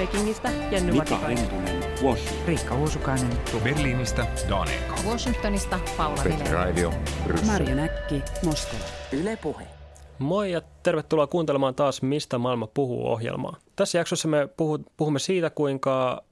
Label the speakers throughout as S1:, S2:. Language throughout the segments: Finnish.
S1: Pekingistä Jenny
S2: Mika. Hentunen, Washington.
S3: Riikka Uusukainen,
S4: Berliinistä Daneeka.
S5: Washingtonista Paula
S6: Petri
S5: Vilén.
S6: Raivio.
S3: Marja Näkki, Moskova.
S1: Yle Puhe.
S7: Moi ja tervetuloa kuuntelemaan taas Mistä maailma puhuu ohjelmaa. Tässä jaksossa me puhu, puhumme siitä, kuinka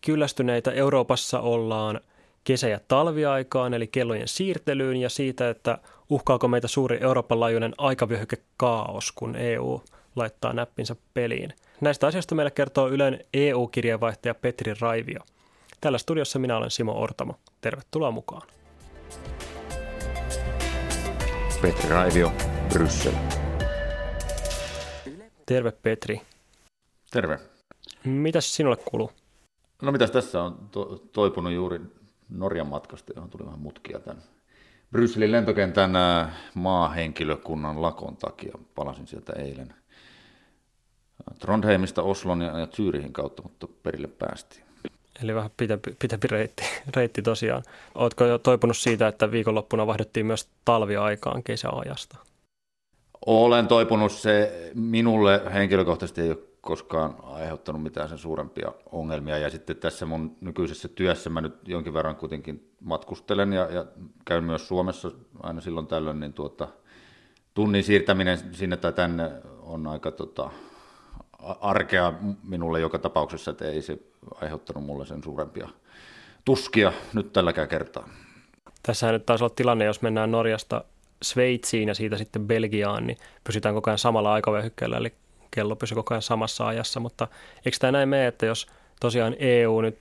S7: kyllästyneitä Euroopassa ollaan kesä- ja talviaikaan, eli kellojen siirtelyyn ja siitä, että uhkaako meitä suuri Euroopan laajuinen aikavyöhykekaos, kun EU laittaa näppinsä peliin. Näistä asioista meille kertoo Ylen EU-kirjeenvaihtaja Petri Raivio. Tällä studiossa minä olen Simo Ortamo. Tervetuloa mukaan.
S6: Petri Raivio, Bryssel.
S7: Terve Petri.
S6: Terve.
S7: Mitäs sinulle kuuluu?
S6: No mitäs tässä on to- toipunut juuri Norjan matkasta, johon tuli vähän mutkia tämän Brysselin lentokentän maahenkilökunnan lakon takia. Palasin sieltä eilen Trondheimista Oslon ja, ja Zyrihin kautta, mutta perille päästiin.
S7: Eli vähän pitempi, pitempi reitti, reitti tosiaan. Oletko jo toipunut siitä, että viikonloppuna vaihdettiin myös talviaikaan kesäajasta?
S6: Olen toipunut, se minulle henkilökohtaisesti ei ole koskaan aiheuttanut mitään sen suurempia ongelmia. Ja sitten tässä mun nykyisessä työssä mä nyt jonkin verran kuitenkin matkustelen ja, ja käyn myös Suomessa aina silloin tällöin, niin tuota, tunnin siirtäminen sinne tai tänne on aika tota, arkea minulle joka tapauksessa, että ei se aiheuttanut mulle sen suurempia tuskia nyt tälläkään kertaa.
S7: Tässähän nyt taisi olla tilanne, jos mennään Norjasta Sveitsiin ja siitä sitten Belgiaan, niin pysytään koko ajan samalla aikavyöhykkeellä, eli kello pysyy koko ajan samassa ajassa, mutta eikö tämä näin mene, että jos tosiaan EU nyt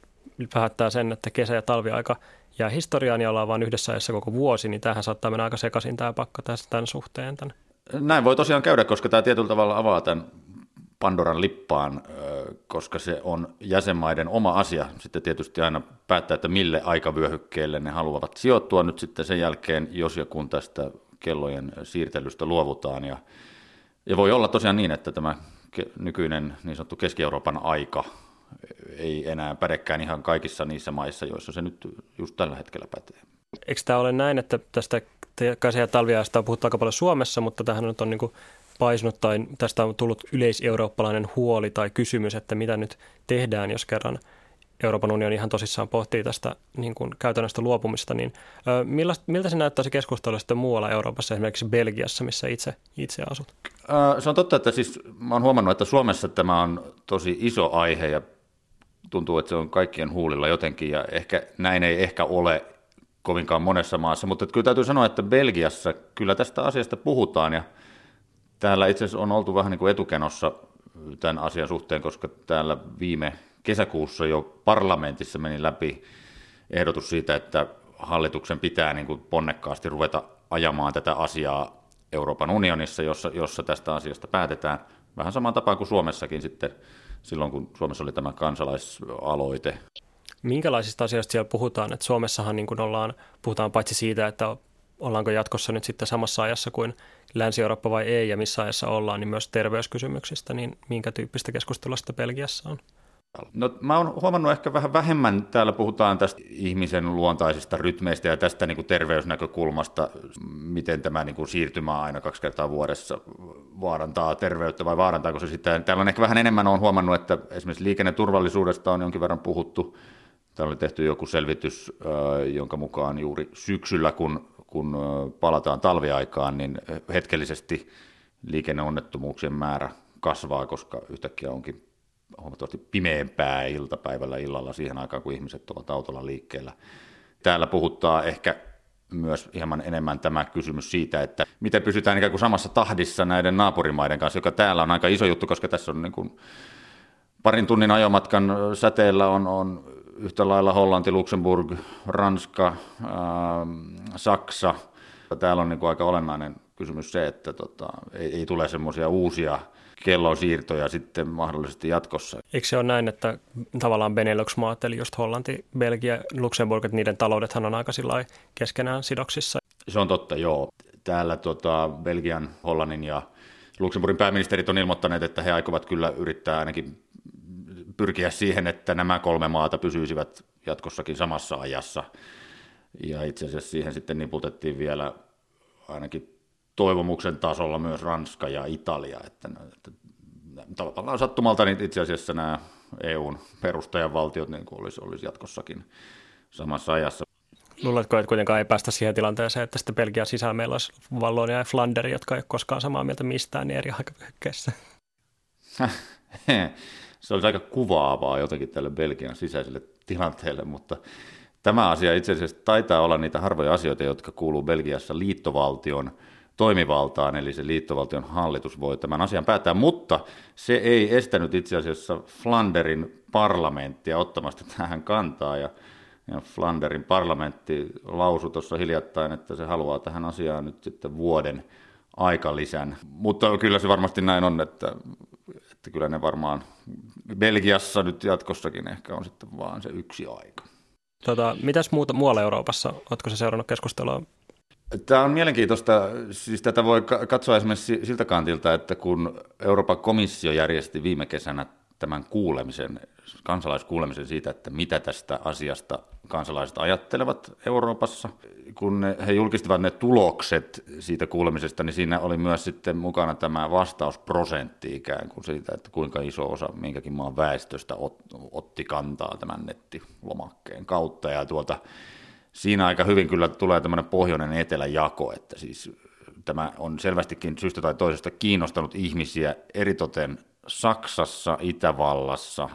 S7: päättää sen, että kesä- ja talviaika jää historiaan ja ollaan vain yhdessä ajassa koko vuosi, niin tähän saattaa mennä aika sekaisin tämä pakka tässä tämän suhteen. Tämän.
S6: Näin voi tosiaan käydä, koska tämä tietyllä tavalla avaa tämän Pandoran lippaan, koska se on jäsenmaiden oma asia. Sitten tietysti aina päättää, että mille aikavyöhykkeelle ne haluavat sijoittua nyt sitten sen jälkeen, jos ja kun tästä kellojen siirtelystä luovutaan. Ja, ja voi olla tosiaan niin, että tämä nykyinen niin sanottu Keski-Euroopan aika ei enää pädekään ihan kaikissa niissä maissa, joissa se nyt just tällä hetkellä pätee.
S7: Eikö tämä ole näin, että tästä kesä- ja talviajasta puhuttu aika paljon Suomessa, mutta tähän nyt on niin kuin paisunut tai tästä on tullut yleiseurooppalainen huoli tai kysymys, että mitä nyt tehdään, jos kerran Euroopan unioni ihan tosissaan pohtii tästä niin kuin käytännöstä luopumista, niin millaista, miltä se näyttää se keskustelu sitten muualla Euroopassa, esimerkiksi Belgiassa, missä itse, itse asut?
S6: Se on totta, että siis mä oon huomannut, että Suomessa tämä on tosi iso aihe ja tuntuu, että se on kaikkien huulilla jotenkin ja ehkä näin ei ehkä ole kovinkaan monessa maassa, mutta kyllä täytyy sanoa, että Belgiassa kyllä tästä asiasta puhutaan ja täällä itse asiassa on oltu vähän niin kuin etukenossa tämän asian suhteen, koska täällä viime kesäkuussa jo parlamentissa meni läpi ehdotus siitä, että hallituksen pitää niin kuin ponnekkaasti ruveta ajamaan tätä asiaa Euroopan unionissa, jossa, jossa tästä asiasta päätetään. Vähän samaan tapaan kuin Suomessakin sitten silloin, kun Suomessa oli tämä kansalaisaloite.
S7: Minkälaisista asioista siellä puhutaan? Että Suomessahan niin kuin ollaan, puhutaan paitsi siitä, että ollaanko jatkossa nyt sitten samassa ajassa kuin Länsi-Eurooppa vai ei ja missä ajassa ollaan, niin myös terveyskysymyksistä, niin minkä tyyppistä keskustelua sitten Belgiassa on?
S6: No, mä oon huomannut ehkä vähän vähemmän, täällä puhutaan tästä ihmisen luontaisista rytmeistä ja tästä niin kuin terveysnäkökulmasta, miten tämä niin kuin siirtymä aina kaksi kertaa vuodessa vaarantaa terveyttä vai vaarantaako se sitä. Täällä on ehkä vähän enemmän, on huomannut, että esimerkiksi liikenneturvallisuudesta on jonkin verran puhuttu. Täällä oli tehty joku selvitys, jonka mukaan juuri syksyllä, kun, kun palataan talviaikaan, niin hetkellisesti liikenneonnettomuuksien määrä kasvaa, koska yhtäkkiä onkin huomattavasti pimeämpää iltapäivällä illalla siihen aikaan, kun ihmiset ovat autolla liikkeellä. Täällä puhuttaa ehkä myös hieman enemmän tämä kysymys siitä, että miten pysytään ikään kuin samassa tahdissa näiden naapurimaiden kanssa, joka täällä on aika iso juttu, koska tässä on niin kuin parin tunnin ajomatkan säteellä on, on yhtä lailla Hollanti, Luxemburg, Ranska, ää, Saksa. Täällä on niin kuin aika olennainen kysymys se, että tota, ei, ei tule semmoisia uusia kellonsiirtoja sitten mahdollisesti jatkossa.
S7: Eikö se ole näin, että tavallaan Benelux-maat, eli just Hollanti, Belgia, Luxemburg, että niiden taloudethan on aika sillä keskenään sidoksissa?
S6: Se on totta, joo. Täällä tota, Belgian, Hollannin ja Luxemburgin pääministerit on ilmoittaneet, että he aikovat kyllä yrittää ainakin pyrkiä siihen, että nämä kolme maata pysyisivät jatkossakin samassa ajassa. Ja itse asiassa siihen sitten niputettiin vielä ainakin toivomuksen tasolla myös Ranska ja Italia, että, että tavallaan sattumalta niin itse asiassa nämä EUn perustajavaltiot niin kuin olisi, olisi jatkossakin samassa ajassa.
S7: Luuletko, että kuitenkaan ei päästä siihen tilanteeseen, että sitten Belgian sisällä meillä olisi Vallonia ja Flanderi, jotka ei ole koskaan samaa mieltä mistään, niin eri aikavyöhykkeessä?
S6: Se olisi aika kuvaavaa jotenkin tälle Belgian sisäiselle tilanteelle, mutta tämä asia itse asiassa taitaa olla niitä harvoja asioita, jotka kuuluu Belgiassa liittovaltion toimivaltaan, eli se liittovaltion hallitus voi tämän asian päättää, mutta se ei estänyt itse asiassa Flanderin parlamenttia ottamasta tähän kantaa, ja ja Flanderin parlamentti lausui tuossa hiljattain, että se haluaa tähän asiaan nyt sitten vuoden aikalisän. Mutta kyllä se varmasti näin on, että, että kyllä ne varmaan Belgiassa nyt jatkossakin ehkä on sitten vaan se yksi aika.
S7: Tota, mitäs muuta muualla Euroopassa? Oletko se seurannut keskustelua?
S6: Tämä on mielenkiintoista. Siis tätä voi katsoa esimerkiksi siltä kantilta, että kun Euroopan komissio järjesti viime kesänä tämän kuulemisen, kansalaiskuulemisen siitä, että mitä tästä asiasta kansalaiset ajattelevat Euroopassa. Kun he julkistivat ne tulokset siitä kuulemisesta, niin siinä oli myös sitten mukana tämä vastausprosentti ikään kuin siitä, että kuinka iso osa minkäkin maan väestöstä ot, otti kantaa tämän nettilomakkeen kautta. Ja tuota, siinä aika hyvin kyllä tulee tämmöinen pohjoinen eteläjako, että siis tämä on selvästikin syystä tai toisesta kiinnostanut ihmisiä eritoten Saksassa, Itävallassa,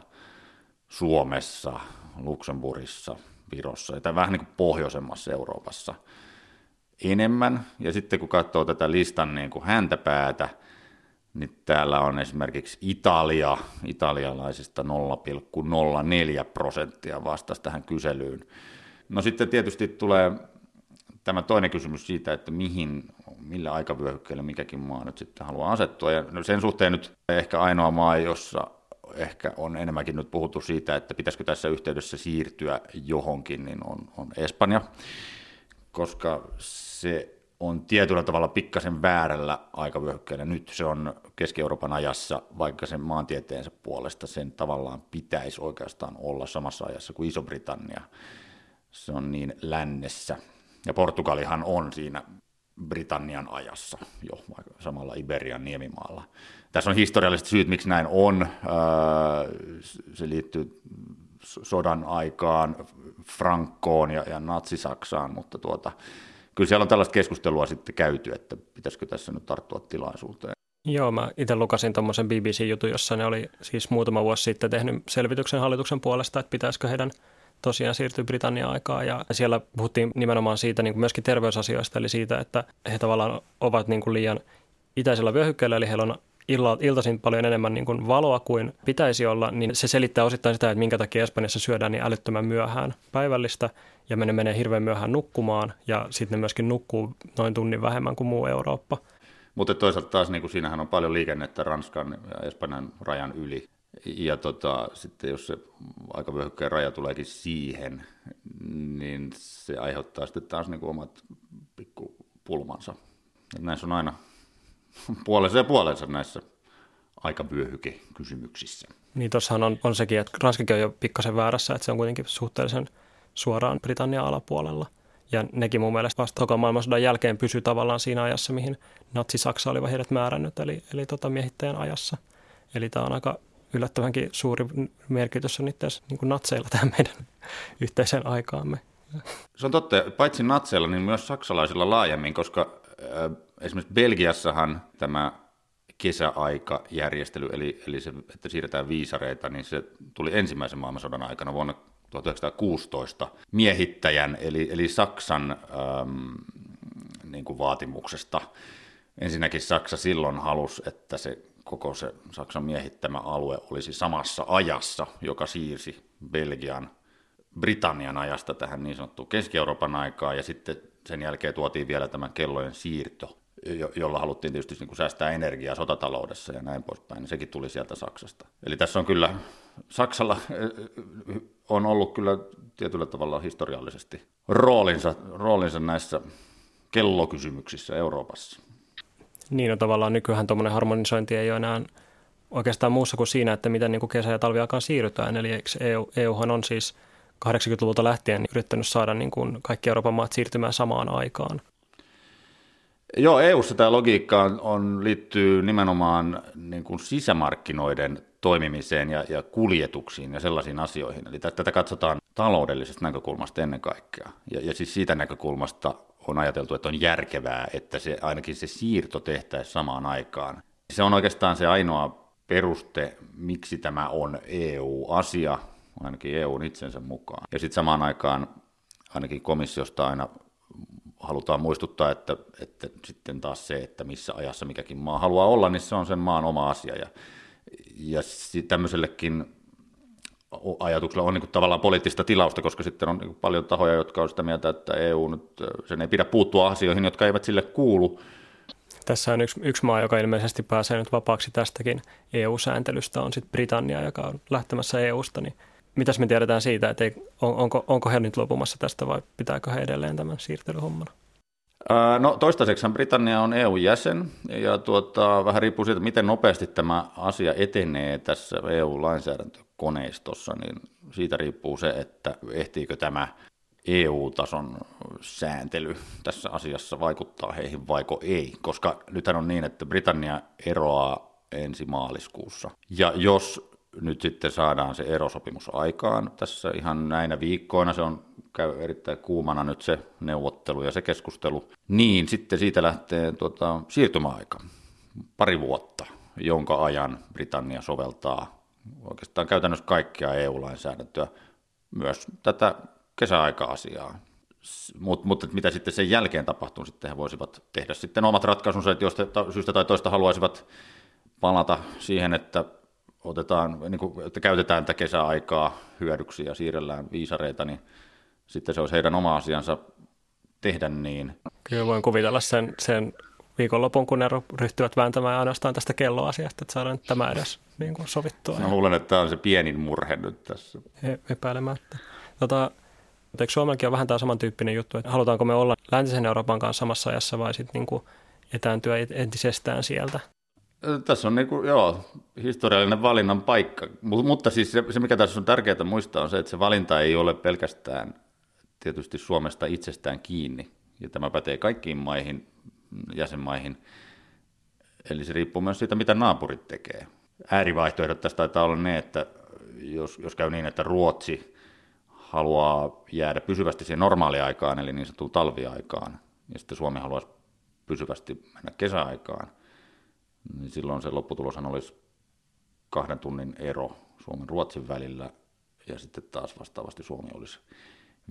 S6: Suomessa, Luxemburgissa, Virossa, tai vähän niin kuin pohjoisemmassa Euroopassa enemmän. Ja sitten kun katsoo tätä listan niin kuin häntäpäätä, niin täällä on esimerkiksi Italia, italialaisista 0,04 prosenttia vastasi tähän kyselyyn. No sitten tietysti tulee tämä toinen kysymys siitä, että mihin, millä aikavyöhykkeellä mikäkin maa nyt sitten haluaa asettua. Ja sen suhteen nyt ehkä ainoa maa, jossa ehkä on enemmänkin nyt puhuttu siitä, että pitäisikö tässä yhteydessä siirtyä johonkin, niin on, on Espanja, koska se on tietyllä tavalla pikkasen väärällä aikavyöhykkeellä. Nyt se on Keski-Euroopan ajassa, vaikka sen maantieteensä puolesta sen tavallaan pitäisi oikeastaan olla samassa ajassa kuin Iso-Britannia. Se on niin lännessä. Ja Portugalihan on siinä Britannian ajassa jo samalla Iberian niemimaalla. Tässä on historialliset syyt, miksi näin on. Se liittyy sodan aikaan, Frankkoon ja, ja Natsi-Saksaan, mutta tuota, kyllä siellä on tällaista keskustelua sitten käyty, että pitäisikö tässä nyt tarttua tilaisuuteen.
S7: Joo, mä itse lukasin tuommoisen BBC-jutun, jossa ne oli siis muutama vuosi sitten tehnyt selvityksen hallituksen puolesta, että pitäisikö heidän tosiaan siirtyä Britannian aikaan ja siellä puhuttiin nimenomaan siitä niin kuin myöskin terveysasioista, eli siitä, että he tavallaan ovat niin kuin liian itäisellä vyöhykkeellä, eli heillä on iltaisin paljon enemmän niin kuin valoa kuin pitäisi olla, niin se selittää osittain sitä, että minkä takia Espanjassa syödään niin älyttömän myöhään päivällistä ja ne menee hirveän myöhään nukkumaan ja sitten ne myöskin nukkuu noin tunnin vähemmän kuin muu Eurooppa.
S6: Mutta toisaalta taas niin kuin siinähän on paljon liikennettä Ranskan ja Espanjan rajan yli. Ja tota, sitten jos se aikavyöhykkeen raja tuleekin siihen, niin se aiheuttaa sitten taas niin kuin omat pikkupulmansa. Et näissä on aina puolensa ja puolensa näissä aikavyöhykekysymyksissä.
S7: Niin tuossahan on, on sekin, että Ranskakin on jo pikkasen väärässä, että se on kuitenkin suhteellisen suoraan Britannian alapuolella. Ja nekin mun mielestä vasta toka maailmansodan jälkeen pysyy tavallaan siinä ajassa, mihin Natsi-Saksa oli heidät määrännyt, eli, eli tota miehittäjän ajassa. Eli tämä on aika yllättävänkin suuri merkitys on itse asiassa niin natseilla tähän meidän yhteiseen aikaamme.
S6: Se on totta, paitsi natseilla, niin myös saksalaisilla laajemmin, koska äh, esimerkiksi Belgiassahan tämä kesäaikajärjestely, eli, eli se, että siirretään viisareita, niin se tuli ensimmäisen maailmansodan aikana vuonna 1916 miehittäjän, eli, eli Saksan äm, niin kuin vaatimuksesta. Ensinnäkin Saksa silloin halusi, että se koko se Saksan miehittämä alue olisi samassa ajassa, joka siirsi Belgian Britannian ajasta tähän niin sanottuun Keski-Euroopan aikaan, ja sitten sen jälkeen tuotiin vielä tämä kellojen siirto, jolla haluttiin tietysti niin kuin säästää energiaa sotataloudessa ja näin poispäin, niin sekin tuli sieltä Saksasta. Eli tässä on kyllä, Saksalla on ollut kyllä tietyllä tavalla historiallisesti roolinsa, roolinsa näissä kellokysymyksissä Euroopassa.
S7: Niin, no tavallaan nykyään tuommoinen harmonisointi ei ole enää oikeastaan muussa kuin siinä, että miten niin kuin kesä- ja talviaikaan siirrytään. Eli EU, EUhan on siis 80-luvulta lähtien yrittänyt saada niin kuin kaikki Euroopan maat siirtymään samaan aikaan.
S6: Joo, EU-ssa tämä logiikka on, on, liittyy nimenomaan niin kuin sisämarkkinoiden toimimiseen ja, ja kuljetuksiin ja sellaisiin asioihin. Eli tätä katsotaan taloudellisesta näkökulmasta ennen kaikkea. Ja, ja siis siitä näkökulmasta on ajateltu, että on järkevää, että se, ainakin se siirto tehtäisiin samaan aikaan. Se on oikeastaan se ainoa peruste, miksi tämä on EU-asia, ainakin EUn itsensä mukaan. Ja sitten samaan aikaan ainakin komissiosta aina halutaan muistuttaa, että, että sitten taas se, että missä ajassa mikäkin maa haluaa olla, niin se on sen maan oma asia. Ja, ja tämmöisellekin ajatuksella on niin kuin tavallaan poliittista tilausta, koska sitten on niin kuin paljon tahoja, jotka on sitä mieltä, että EU nyt, sen ei pidä puuttua asioihin, jotka eivät sille kuulu.
S7: Tässä on yksi, yksi maa, joka ilmeisesti pääsee nyt vapaaksi tästäkin EU-sääntelystä, on sitten Britannia, joka on lähtemässä EUsta, niin mitäs me tiedetään siitä, että ei, on, onko, onko he nyt lopumassa tästä vai pitääkö he edelleen tämän siirtelyhomman?
S6: No toistaiseksi Britannia on EU-jäsen ja tuota, vähän riippuu siitä, miten nopeasti tämä asia etenee tässä EU-lainsäädäntökoneistossa, niin siitä riippuu se, että ehtiikö tämä EU-tason sääntely tässä asiassa vaikuttaa heihin vaiko ei, koska nythän on niin, että Britannia eroaa ensi maaliskuussa. Ja jos nyt sitten saadaan se erosopimus aikaan tässä ihan näinä viikkoina, se on käy erittäin kuumana nyt se neuvottelu ja se keskustelu, niin sitten siitä lähtee tuota, siirtymäaika, pari vuotta, jonka ajan Britannia soveltaa oikeastaan käytännössä kaikkia EU-lainsäädäntöä, myös tätä kesäaika-asiaa. Mutta mut, mitä sitten sen jälkeen tapahtuu, sitten he voisivat tehdä sitten omat ratkaisunsa, että jos te syystä tai toista haluaisivat palata siihen, että otetaan, niin kuin, että käytetään tätä kesäaikaa hyödyksi ja siirrellään viisareita, niin sitten se olisi heidän oma asiansa tehdä niin.
S7: Kyllä voin kuvitella sen, sen viikonlopun, kun ne ryhtyvät vääntämään ainoastaan tästä kelloasiasta, että saadaan tämä edes niin kuin sovittua.
S6: Mä luulen, että tämä on se pienin murhe nyt tässä.
S7: Epäilemättä. Tota, eikö Suomellakin ole vähän tämä samantyyppinen juttu, että halutaanko me olla läntisen Euroopan kanssa samassa ajassa vai sitten niin etääntyä entisestään sieltä?
S6: Tässä on niin kuin, joo, historiallinen valinnan paikka, mutta siis se, se, mikä tässä on tärkeää muistaa, on se, että se valinta ei ole pelkästään tietysti Suomesta itsestään kiinni, ja tämä pätee kaikkiin maihin, jäsenmaihin, eli se riippuu myös siitä, mitä naapurit tekee. Äärivaihtoehdot tästä taitaa olla ne, että jos, jos käy niin, että Ruotsi haluaa jäädä pysyvästi siihen normaaliaikaan, eli niin sanottuun talviaikaan, ja sitten Suomi haluaisi pysyvästi mennä kesäaikaan, niin silloin se lopputuloshan olisi kahden tunnin ero Suomen Ruotsin välillä, ja sitten taas vastaavasti Suomi olisi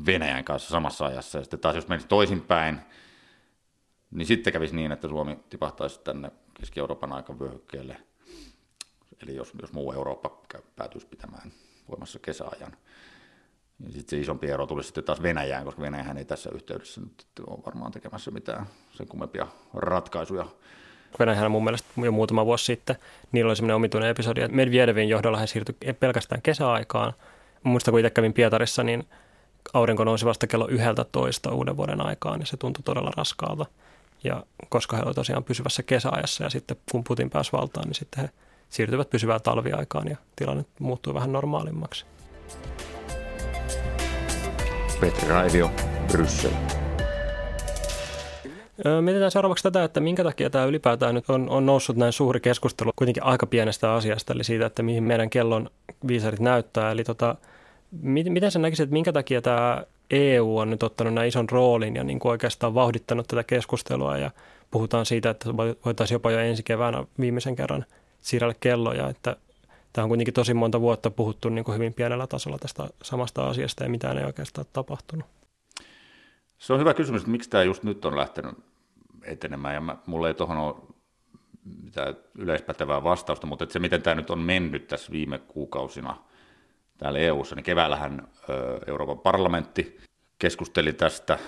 S6: Venäjän kanssa samassa ajassa. Ja sitten taas jos menisi toisinpäin, niin sitten kävisi niin, että Suomi tipahtaisi tänne Keski-Euroopan aikavyöhykkeelle. Eli jos, jos muu Eurooppa päätyisi pitämään voimassa kesäajan. Ja sitten se isompi ero tulisi sitten taas Venäjään, koska Venäjähän ei tässä yhteydessä nyt ole varmaan tekemässä mitään sen kummempia ratkaisuja.
S7: Venäjähän mun mielestä jo muutama vuosi sitten, niillä oli semmoinen omituinen episodi, että Medvedevin johdolla he siirtyi pelkästään kesäaikaan. Muista kun itse kävin Pietarissa, niin aurinko nousi vasta kello 11 uuden vuoden aikaan ja se tuntui todella raskaalta. Ja koska he olivat tosiaan pysyvässä kesäajassa ja sitten kun Putin pääsi valtaan, niin sitten he siirtyivät pysyvään talviaikaan ja tilanne muuttui vähän normaalimmaksi.
S6: Petri Raivio, Bryssel.
S7: Mietitään seuraavaksi tätä, että minkä takia tämä ylipäätään nyt on, on noussut näin suuri keskustelu kuitenkin aika pienestä asiasta, eli siitä, että mihin meidän kellon viisarit näyttää. Eli tota, Miten sä näkisit, että minkä takia tämä EU on nyt ottanut näin ison roolin ja niin kuin oikeastaan vauhdittanut tätä keskustelua ja puhutaan siitä, että voitaisiin jopa jo ensi keväänä viimeisen kerran siirrellä kelloja, että tämä on kuitenkin tosi monta vuotta puhuttu niin kuin hyvin pienellä tasolla tästä samasta asiasta ja mitään ei oikeastaan tapahtunut.
S6: Se on hyvä kysymys, että miksi tämä just nyt on lähtenyt etenemään ja mulla ei tuohon ole mitään yleispätevää vastausta, mutta että se miten tämä nyt on mennyt tässä viime kuukausina – täällä EU-ssa, niin keväällähän Euroopan parlamentti keskusteli tästä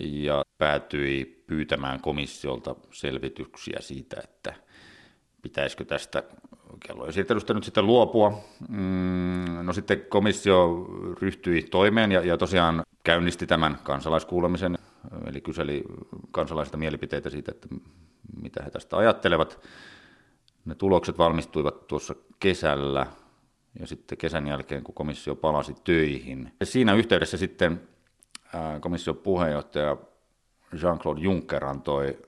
S6: ja päätyi pyytämään komissiolta selvityksiä siitä, että pitäisikö tästä kellojen siirtelystä nyt sitten luopua. Mm, no sitten komissio ryhtyi toimeen ja, ja tosiaan käynnisti tämän kansalaiskuulemisen, eli kyseli kansalaisilta mielipiteitä siitä, että mitä he tästä ajattelevat. Ne tulokset valmistuivat tuossa kesällä ja sitten kesän jälkeen, kun komissio palasi töihin. Ja siinä yhteydessä sitten komission puheenjohtaja Jean-Claude Juncker antoi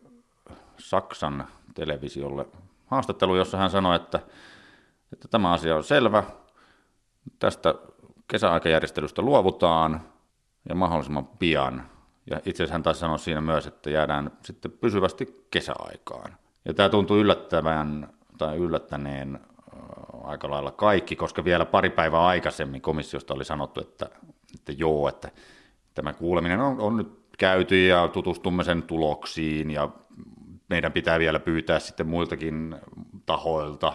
S6: Saksan televisiolle haastattelu, jossa hän sanoi, että, että tämä asia on selvä, tästä kesäaikajärjestelystä luovutaan ja mahdollisimman pian. Ja itse asiassa hän taisi sanoa siinä myös, että jäädään sitten pysyvästi kesäaikaan. Ja tämä tuntuu yllättävän tai yllättäneen aika lailla kaikki, koska vielä pari päivää aikaisemmin komissiosta oli sanottu, että, että joo, että tämä kuuleminen on, on nyt käyty ja tutustumme sen tuloksiin ja meidän pitää vielä pyytää sitten muiltakin tahoilta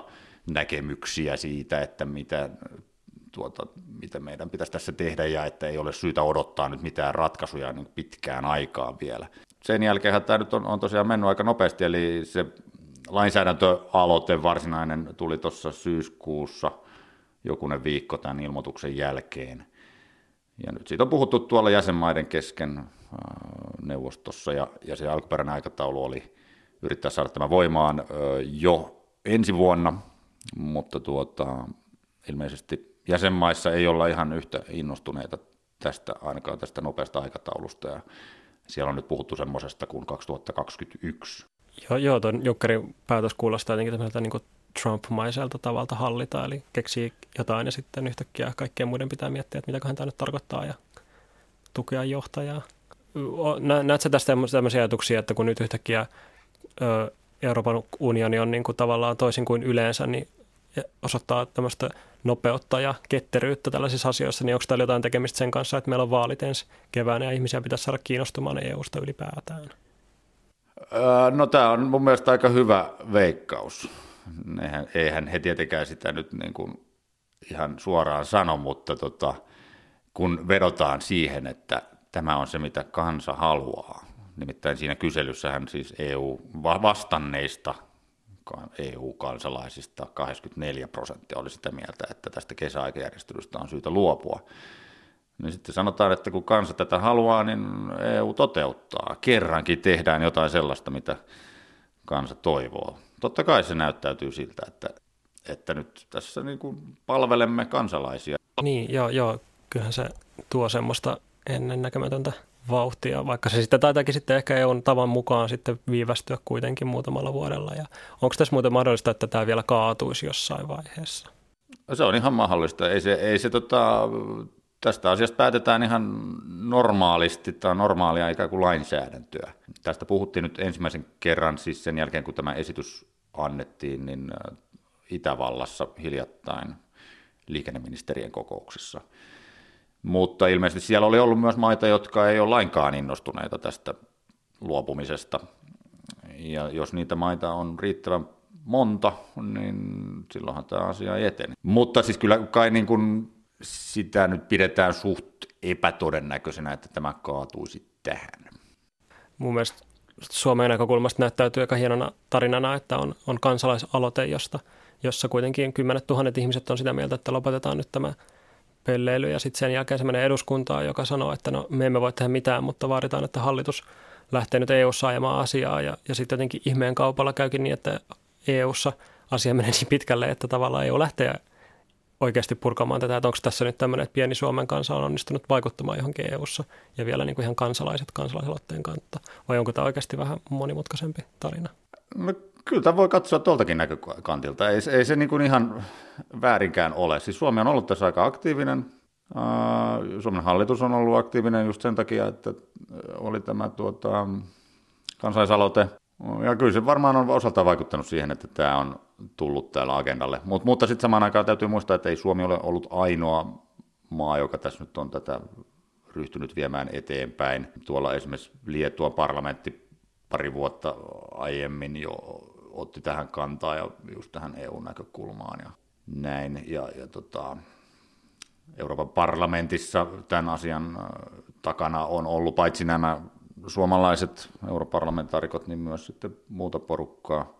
S6: näkemyksiä siitä, että mitä, tuota, mitä meidän pitäisi tässä tehdä ja että ei ole syytä odottaa nyt mitään ratkaisuja niin pitkään aikaan vielä. Sen jälkeen tämä nyt on, on tosiaan mennyt aika nopeasti, eli se lainsäädäntöaloite varsinainen tuli tuossa syyskuussa jokunen viikko tämän ilmoituksen jälkeen. Ja nyt siitä on puhuttu tuolla jäsenmaiden kesken äh, neuvostossa ja, ja se alkuperäinen aikataulu oli yrittää saada tämä voimaan äh, jo ensi vuonna, mutta tuota, ilmeisesti jäsenmaissa ei olla ihan yhtä innostuneita tästä, ainakaan tästä nopeasta aikataulusta ja siellä on nyt puhuttu semmoisesta kuin 2021.
S7: Joo, joo tuon Junckerin päätös kuulostaa jotenkin tämmöiseltä niin Trump-maiselta tavalta hallita, eli keksii jotain ja sitten yhtäkkiä kaikkien muiden pitää miettiä, että mitäköhän tämä nyt tarkoittaa ja tukea johtajaa. Näetkö tästä tämmöisiä ajatuksia, että kun nyt yhtäkkiä Euroopan unioni on niin kuin tavallaan toisin kuin yleensä, niin osoittaa tämmöistä nopeutta ja ketteryyttä tällaisissa asioissa, niin onko täällä jotain tekemistä sen kanssa, että meillä on vaalit ensi keväänä ja ihmisiä pitäisi saada kiinnostumaan EU-sta ylipäätään?
S6: No tämä on mun mielestä aika hyvä veikkaus. Eihän, eihän he tietenkään sitä nyt niin kuin ihan suoraan sano, mutta tota, kun vedotaan siihen, että tämä on se, mitä kansa haluaa. Nimittäin siinä kyselyssähän siis EU-vastanneista EU-kansalaisista 84 prosenttia oli sitä mieltä, että tästä kesäaikajärjestelystä on syytä luopua. Niin sitten sanotaan, että kun kansa tätä haluaa, niin EU toteuttaa. Kerrankin tehdään jotain sellaista, mitä kansa toivoo. Totta kai se näyttäytyy siltä, että, että nyt tässä niin kuin palvelemme kansalaisia.
S7: Niin, joo, joo, kyllähän se tuo semmoista ennennäkemätöntä vauhtia, vaikka se sitten taitaakin sitten ehkä EUn tavan mukaan sitten viivästyä kuitenkin muutamalla vuodella. Ja onko tässä muuten mahdollista, että tämä vielä kaatuisi jossain vaiheessa?
S6: Se on ihan mahdollista. Ei se, ei se tota, tästä asiasta päätetään ihan normaalisti, tai normaalia ikään kuin lainsäädäntöä. Tästä puhuttiin nyt ensimmäisen kerran, siis sen jälkeen kun tämä esitys annettiin, niin äh, Itävallassa hiljattain liikenneministerien kokouksessa. Mutta ilmeisesti siellä oli ollut myös maita, jotka ei ole lainkaan innostuneita tästä luopumisesta. Ja jos niitä maita on riittävän monta, niin silloinhan tämä asia ei etene. Mutta siis kyllä kai niin kuin sitä nyt pidetään suht epätodennäköisenä, että tämä kaatuisi tähän.
S7: Mun mielestä Suomen näkökulmasta näyttäytyy aika hienona tarinana, että on, on kansalaisaloite, josta, jossa kuitenkin kymmenet tuhannet ihmiset on sitä mieltä, että lopetetaan nyt tämä pelleily ja sitten sen jälkeen se menee eduskuntaan, joka sanoo, että no me emme voi tehdä mitään, mutta vaaditaan, että hallitus lähtee nyt EU-ssa ajamaan asiaa ja, ja sitten jotenkin ihmeen kaupalla käykin niin, että EU-ssa asia menee niin pitkälle, että tavallaan EU lähtee oikeasti purkamaan tätä, että onko tässä nyt tämmöinen, että pieni Suomen kansa on onnistunut vaikuttamaan johonkin EU-ssa ja vielä niin kuin ihan kansalaiset kansalaisaloitteen kantta, vai onko tämä oikeasti vähän monimutkaisempi tarina?
S6: No, kyllä tämä voi katsoa tuoltakin näkökantilta. Ei, ei se niin kuin ihan väärinkään ole. Siis Suomi on ollut tässä aika aktiivinen. Suomen hallitus on ollut aktiivinen just sen takia, että oli tämä tuota, kansalaisaloite ja kyllä se varmaan on osaltaan vaikuttanut siihen, että tämä on tullut täällä agendalle. Mut, mutta sitten samaan aikaan täytyy muistaa, että ei Suomi ole ollut ainoa maa, joka tässä nyt on tätä ryhtynyt viemään eteenpäin. Tuolla esimerkiksi Liettuan parlamentti pari vuotta aiemmin jo otti tähän kantaa ja just tähän EU-näkökulmaan ja näin. Ja, ja tota, Euroopan parlamentissa tämän asian takana on ollut paitsi nämä suomalaiset europarlamentaarikot, niin myös sitten muuta porukkaa,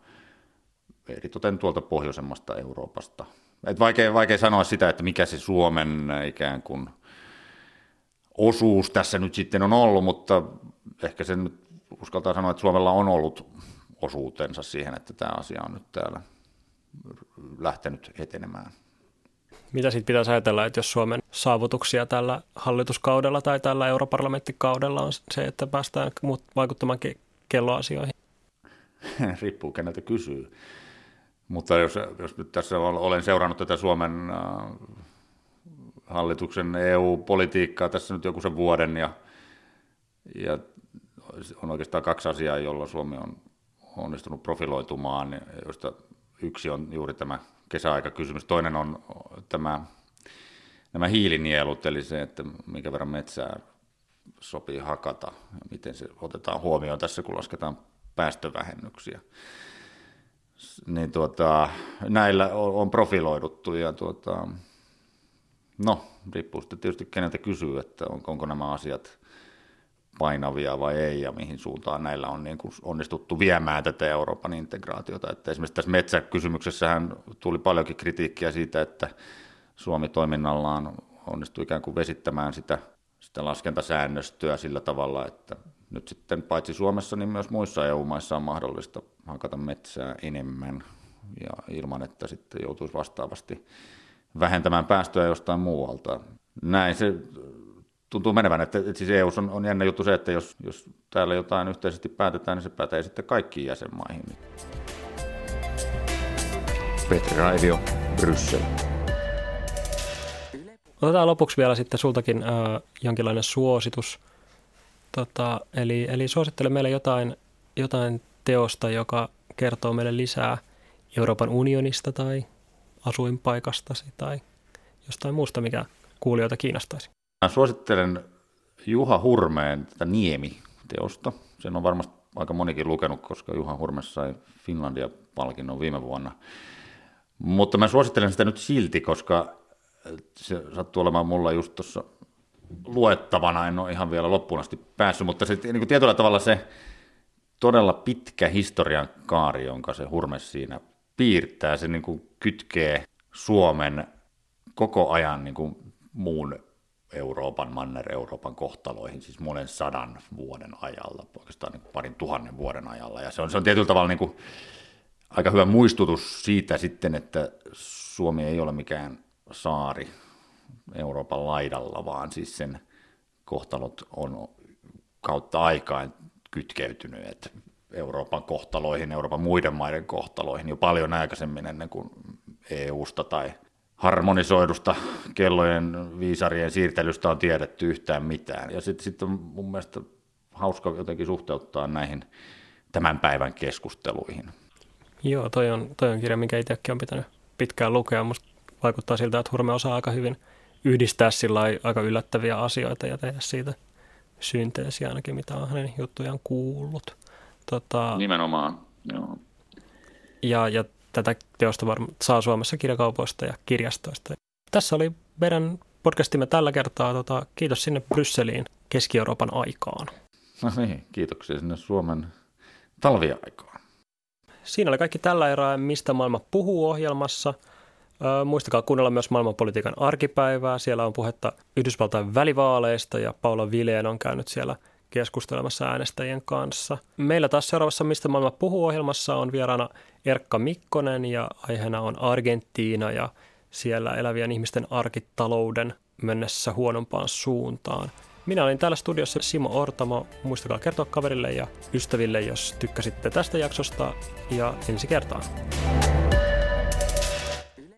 S6: eritoten tuolta pohjoisemmasta Euroopasta. Et vaikea, vaikea sanoa sitä, että mikä se Suomen ikään kuin osuus tässä nyt sitten on ollut, mutta ehkä sen nyt uskaltaa sanoa, että Suomella on ollut osuutensa siihen, että tämä asia on nyt täällä lähtenyt etenemään.
S7: Mitä sitten pitäisi ajatella, että jos Suomen saavutuksia tällä hallituskaudella tai tällä europarlamenttikaudella on se, että päästään vaikuttamaan kelloasioihin?
S6: riippuu keneltä kysyy. Mutta jos, jos nyt tässä olen seurannut tätä Suomen äh, hallituksen EU-politiikkaa tässä nyt joku sen vuoden ja, ja on oikeastaan kaksi asiaa, jolla Suomi on onnistunut profiloitumaan, joista yksi on juuri tämä kesäaikakysymys. Toinen on tämä, nämä hiilinielut, eli se, että minkä verran metsää sopii hakata ja miten se otetaan huomioon tässä, kun lasketaan päästövähennyksiä. Niin tuota, näillä on profiloiduttu ja tuota, no, riippuu sitten tietysti keneltä kysyy, että onko, onko nämä asiat painavia vai ei ja mihin suuntaan näillä on niin kuin onnistuttu viemään tätä Euroopan integraatiota. Että esimerkiksi tässä metsäkysymyksessähän tuli paljonkin kritiikkiä siitä, että Suomi toiminnallaan onnistui ikään kuin vesittämään sitä, sitä laskentasäännöstöä sillä tavalla, että nyt sitten paitsi Suomessa, niin myös muissa EU-maissa on mahdollista hakata metsää enemmän ja ilman, että sitten joutuisi vastaavasti vähentämään päästöjä jostain muualta. Näin se tuntuu menevän, että, että siis EU on, on jännä juttu se, että jos, jos täällä jotain yhteisesti päätetään, niin se pätee sitten kaikkiin jäsenmaihin.
S1: Petri Raivio, Bryssel.
S7: Otetaan lopuksi vielä sitten sultakin äh, jonkinlainen suositus. Tota, eli, eli suosittele meille jotain, jotain teosta, joka kertoo meille lisää Euroopan unionista tai asuinpaikastasi tai jostain muusta, mikä kuulijoita kiinnostaisi.
S6: Mä suosittelen Juha Hurmeen tätä Niemi-teosta. Sen on varmasti aika monikin lukenut, koska Juha Hurme sai Finlandia-palkinnon viime vuonna. Mutta mä suosittelen sitä nyt silti, koska se sattuu olemaan mulla just tuossa luettavana, en ole ihan vielä loppuun asti päässyt, mutta se, niin kuin tietyllä tavalla se todella pitkä historian kaari, jonka se Hurme siinä piirtää, se niin kuin kytkee Suomen koko ajan niin kuin muun Euroopan, Manner-Euroopan kohtaloihin, siis monen sadan vuoden ajalla, oikeastaan niin parin tuhannen vuoden ajalla. Ja se on, se on tietyllä tavalla niin kuin aika hyvä muistutus siitä sitten, että Suomi ei ole mikään saari Euroopan laidalla, vaan siis sen kohtalot on kautta aikaan kytkeytyneet Euroopan kohtaloihin, Euroopan muiden maiden kohtaloihin jo paljon aikaisemmin ennen kuin EUsta tai harmonisoidusta kellojen viisarien siirtelystä on tiedetty yhtään mitään. Ja sitten sit on mun mielestä hauska jotenkin suhteuttaa näihin tämän päivän keskusteluihin.
S7: Joo, toi on, toi on kirja, minkä itsekin on pitänyt pitkään lukea. Musta vaikuttaa siltä, että Hurme osaa aika hyvin yhdistää sillä aika yllättäviä asioita ja tehdä siitä synteesiä ainakin, mitä on hänen juttujaan kuullut.
S6: Tota, Nimenomaan, joo.
S7: Ja, ja tätä teosta varmaan saa Suomessa kirjakaupoista ja kirjastoista. Tässä oli meidän podcastimme tällä kertaa. Tota, kiitos sinne Brysseliin Keski-Euroopan aikaan.
S6: No niin, kiitoksia sinne Suomen talviaikaan.
S7: Siinä oli kaikki tällä erää, mistä maailma puhuu ohjelmassa. Muistakaa kuunnella myös maailmanpolitiikan arkipäivää. Siellä on puhetta Yhdysvaltain välivaaleista ja Paula Vileen on käynyt siellä – keskustelemassa äänestäjien kanssa. Meillä taas seuraavassa Mistä maailma puhuu ohjelmassa on vieraana Erkka Mikkonen ja aiheena on Argentiina ja siellä elävien ihmisten arkitalouden mennessä huonompaan suuntaan. Minä olin täällä studiossa Simo Ortamo. Muistakaa kertoa kaverille ja ystäville, jos tykkäsitte tästä jaksosta ja ensi kertaan.